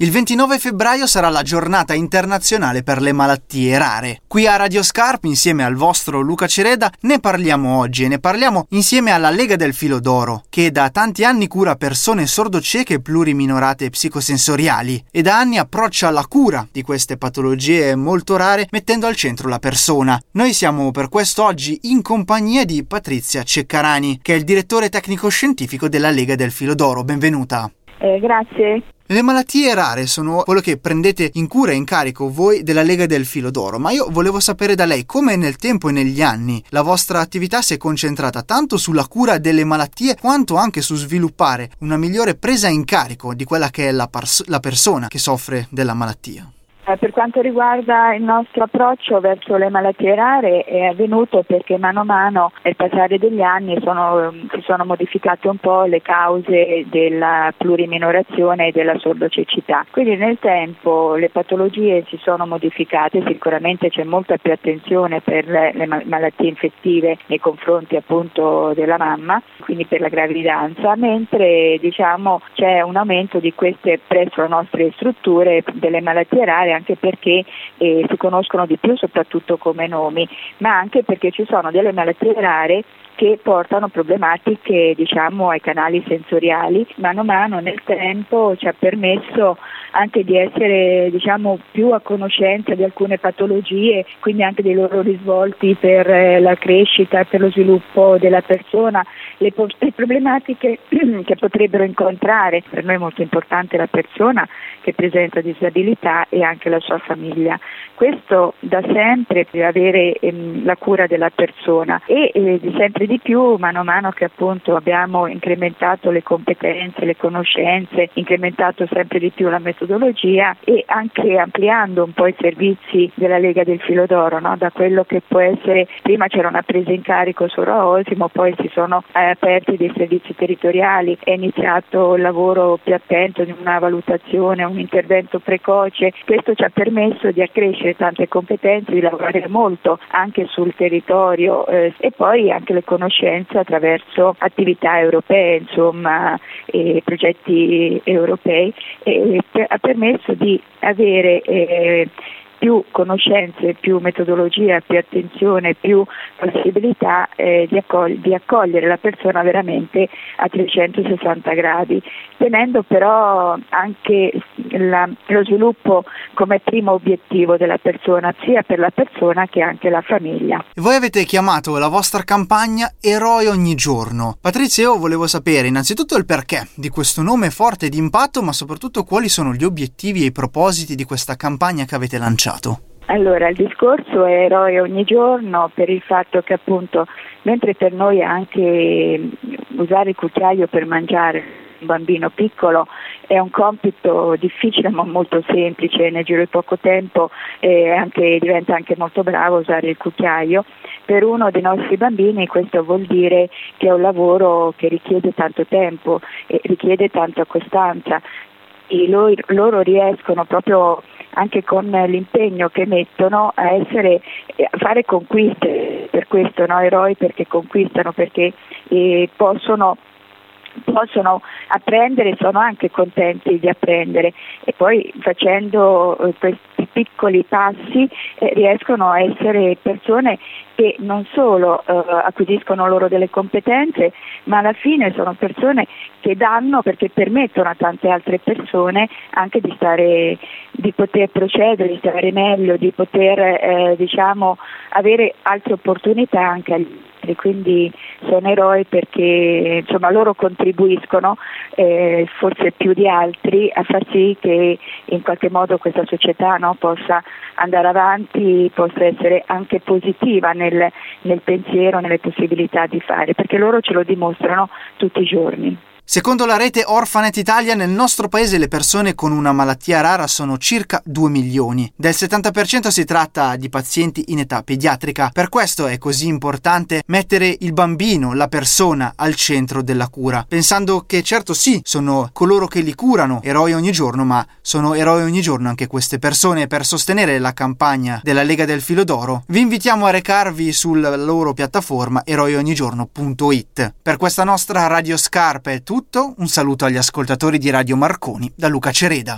Il 29 febbraio sarà la giornata internazionale per le malattie rare. Qui a Radio Scarp, insieme al vostro Luca Cereda, ne parliamo oggi e ne parliamo insieme alla Lega del Filo d'Oro, che da tanti anni cura persone sordocieche pluriminorate psicosensoriali e da anni approccia la cura di queste patologie molto rare mettendo al centro la persona. Noi siamo per questo oggi in compagnia di Patrizia Ceccarani, che è il direttore tecnico scientifico della Lega del Filo d'Oro. Benvenuta. Eh, grazie. Le malattie rare sono quello che prendete in cura e in carico voi della Lega del Filo d'Oro, ma io volevo sapere da lei come nel tempo e negli anni la vostra attività si è concentrata tanto sulla cura delle malattie quanto anche su sviluppare una migliore presa in carico di quella che è la, pers- la persona che soffre della malattia. Eh, per quanto riguarda il nostro approccio verso le malattie rare è avvenuto perché mano a mano nel passare degli anni sono, si sono modificate un po' le cause della pluriminorazione e della sordocecità. Quindi nel tempo le patologie si sono modificate, sicuramente c'è molta più attenzione per le, malattie infettive nei confronti appunto della mamma, quindi per la gravidanza, mentre diciamo, c'è un aumento di queste presso le nostre strutture delle malattie rare anche perché eh, si conoscono di più soprattutto come nomi, ma anche perché ci sono delle malattie rare che portano problematiche diciamo, ai canali sensoriali. Mano a mano nel tempo ci ha permesso anche di essere diciamo, più a conoscenza di alcune patologie, quindi anche dei loro risvolti per eh, la crescita per lo sviluppo della persona, le, po- le problematiche che potrebbero incontrare. Per noi è molto importante la persona che presenta disabilità e anche la sua famiglia. Questo da sempre per avere ehm, la cura della persona e eh, sempre di più mano a mano che appunto abbiamo incrementato le competenze, le conoscenze, incrementato sempre di più la metodologia e anche ampliando un po' i servizi della Lega del Filo d'Oro, no? da quello che può essere, prima c'era una presa in carico solo a Osimo, poi si sono eh, aperti dei servizi territoriali, è iniziato il lavoro più attento di una valutazione, un intervento precoce, questo ci ha permesso di accrescere tante competenze, di lavorare molto anche sul territorio eh, e poi anche le conoscenze attraverso attività europee, insomma, progetti europei, e ha permesso di avere eh, più conoscenze, più metodologia, più attenzione, più possibilità eh, di, accogli- di, accogliere la persona veramente a 360 gradi, tenendo però anche la, lo sviluppo come primo obiettivo della persona, sia per la persona che anche la famiglia. Voi avete chiamato la vostra campagna Eroi ogni giorno. Patrizia, io volevo sapere innanzitutto il perché di questo nome forte di impatto, ma soprattutto quali sono gli obiettivi e i propositi di questa campagna che avete lanciato lanciato? Allora, il discorso è eroe ogni giorno per il fatto che appunto, mentre per noi anche usare il cucchiaio per mangiare un bambino piccolo è un compito difficile ma molto semplice, nel giro di poco tempo eh, anche, diventa anche molto bravo usare il cucchiaio. Per uno dei nostri bambini questo vuol dire che è un lavoro che richiede tanto tempo e richiede tanta costanza loro, loro riescono proprio anche con l'impegno che mettono a, essere, a fare conquiste, per questo no? eroi perché conquistano, perché eh, possono possono apprendere, sono anche contenti di apprendere. E poi facendo eh, questi piccoli passi eh, riescono a essere persone che non solo eh, acquisiscono loro delle competenze, ma alla fine sono persone che danno perché permettono a tante altre persone anche di, stare, di poter procedere, di stare meglio, di poter eh, diciamo, avere altre opportunità anche agli altri, quindi sono eroi perché insomma, loro contribuiscono eh, forse più di altri a far sì che in qualche modo questa società no, possa andare avanti, possa essere anche positiva nel, nel pensiero, nelle possibilità di fare, perché loro ce lo dimostrano tutti i giorni. Secondo la rete Orphanet Italia, nel nostro paese le persone con una malattia rara sono circa 2 milioni. Del 70% si tratta di pazienti in età pediatrica. Per questo è così importante mettere il bambino, la persona, al centro della cura. Pensando che certo sì, sono coloro che li curano, eroi ogni giorno, ma sono eroi ogni giorno anche queste persone. Per sostenere la campagna della Lega del Filo d'Oro, vi invitiamo a recarvi sulla loro piattaforma eroiognigiorno.it. Per questa nostra Radio Scarpe è tutto tutto, un saluto agli ascoltatori di Radio Marconi da Luca Cereda.